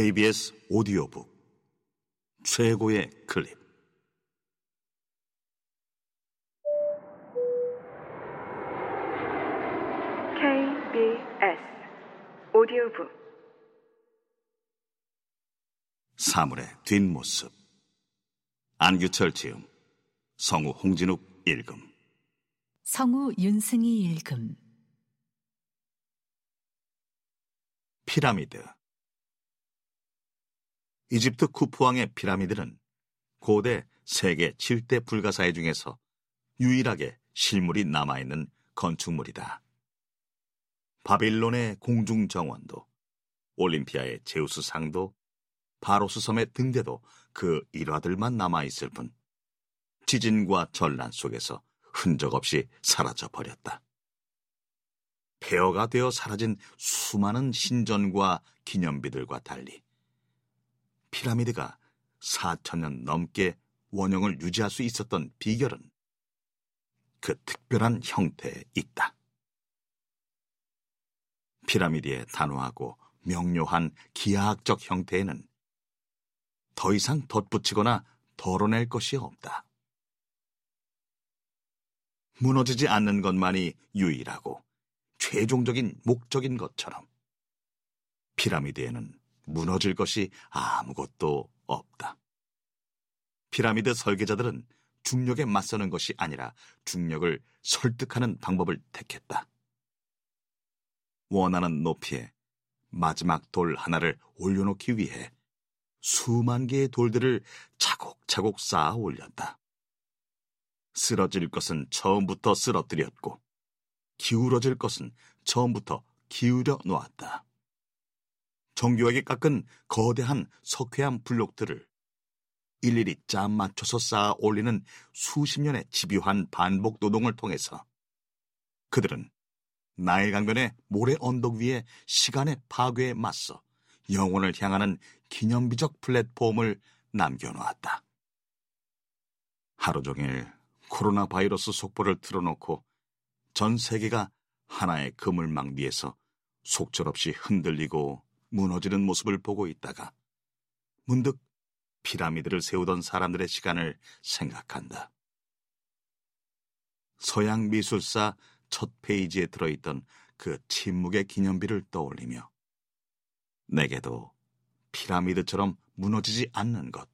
KBS 오디오북. 최고의 클립. KBS 오디오북. 사물의 뒷모습. 안규철 지음. 성우 홍진욱 읽음. 성우 윤승희 읽음. 피라미드 이집트 쿠프왕의 피라미드는 고대 세계 7대 불가사의 중에서 유일하게 실물이 남아있는 건축물이다. 바빌론의 공중 정원도, 올림피아의 제우스 상도, 바로스 섬의 등대도 그 일화들만 남아있을 뿐, 지진과 전란 속에서 흔적 없이 사라져 버렸다. 폐허가 되어 사라진 수많은 신전과 기념비들과 달리 피라미드가 4천년 넘게 원형을 유지할 수 있었던 비결은 그 특별한 형태에 있다. 피라미드의 단호하고 명료한 기하학적 형태에는 더 이상 덧붙이거나 덜어낼 것이 없다. 무너지지 않는 것만이 유일하고 최종적인 목적인 것처럼 피라미드에는 무너질 것이 아무것도 없다. 피라미드 설계자들은 중력에 맞서는 것이 아니라 중력을 설득하는 방법을 택했다. 원하는 높이에 마지막 돌 하나를 올려놓기 위해 수만 개의 돌들을 차곡차곡 쌓아 올렸다. 쓰러질 것은 처음부터 쓰러뜨렸고, 기울어질 것은 처음부터 기울여 놓았다. 정교하게 깎은 거대한 석회암 블록들을 일일이 짠 맞춰서 쌓아 올리는 수십 년의 집요한 반복 노동을 통해서 그들은 나일 강변의 모래 언덕 위에 시간의 파괴에 맞서 영혼을 향하는 기념비적 플랫폼을 남겨놓았다. 하루 종일 코로나 바이러스 속보를 틀어놓고 전 세계가 하나의 그물망 위에서 속절없이 흔들리고 무너지는 모습을 보고 있다가 문득 피라미드를 세우던 사람들의 시간을 생각한다. 서양 미술사 첫 페이지에 들어있던 그 침묵의 기념비를 떠올리며 내게도 피라미드처럼 무너지지 않는 것,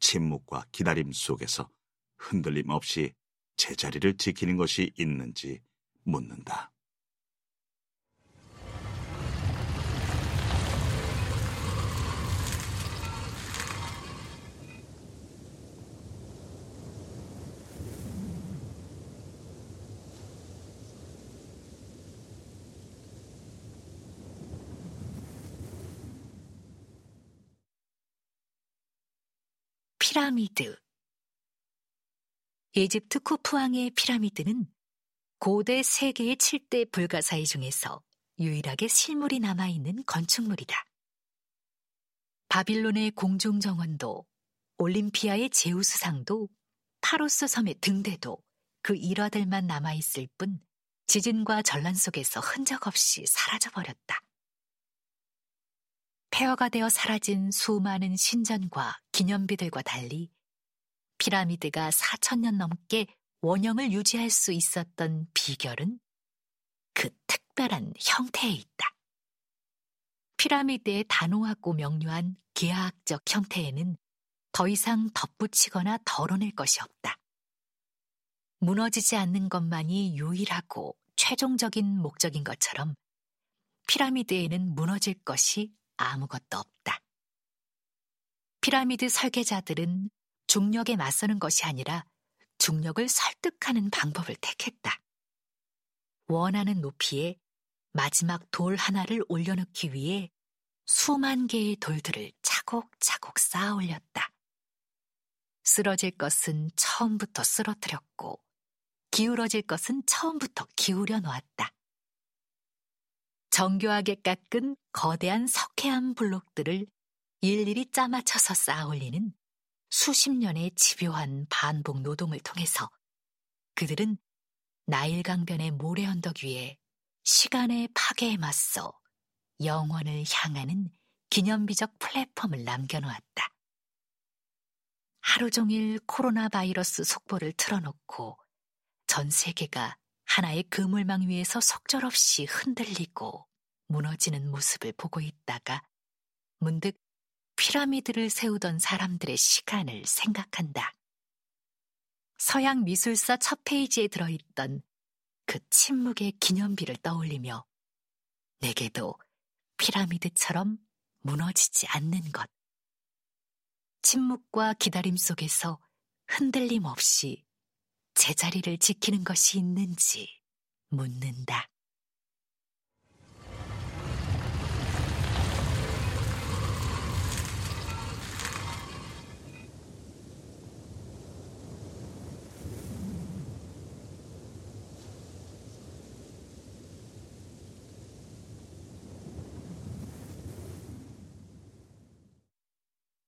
침묵과 기다림 속에서 흔들림 없이 제자리를 지키는 것이 있는지 묻는다. 피라미드 이집트 쿠프왕의 피라미드는 고대 세계의 7대 불가사의 중에서 유일하게 실물이 남아있는 건축물이다. 바빌론의 공중정원도, 올림피아의 제우스상도, 파로스 섬의 등대도 그 일화들만 남아있을 뿐 지진과 전란 속에서 흔적 없이 사라져버렸다. 폐허가 되어 사라진 수많은 신전과 기념비들과 달리 피라미드가 4천년 넘게 원형을 유지할 수 있었던 비결은 그 특별한 형태에 있다. 피라미드의 단호하고 명료한 기하학적 형태에는 더 이상 덧붙이거나 덜어낼 것이 없다. 무너지지 않는 것만이 유일하고 최종적인 목적인 것처럼 피라미드에는 무너질 것이 아무것도 없다. 피라미드 설계자들은 중력에 맞서는 것이 아니라 중력을 설득하는 방법을 택했다. 원하는 높이에 마지막 돌 하나를 올려놓기 위해 수만 개의 돌들을 차곡차곡 쌓아 올렸다. 쓰러질 것은 처음부터 쓰러뜨렸고, 기울어질 것은 처음부터 기울여 놓았다. 정교하게 깎은 거대한 석회암 블록들을 일일이 짜맞춰서 쌓아 올리는 수십 년의 집요한 반복 노동을 통해서 그들은 나일 강변의 모래 언덕 위에 시간의 파괴에 맞서 영원을 향하는 기념비적 플랫폼을 남겨놓았다. 하루 종일 코로나 바이러스 속보를 틀어놓고 전 세계가 하나의 그물망 위에서 속절없이 흔들리고 무너지는 모습을 보고 있다가 문득 피라미드를 세우던 사람들의 시간을 생각한다. 서양 미술사 첫 페이지에 들어있던 그 침묵의 기념비를 떠올리며 내게도 피라미드처럼 무너지지 않는 것. 침묵과 기다림 속에서 흔들림 없이 제자리를 지키는 것이 있는지 묻는다.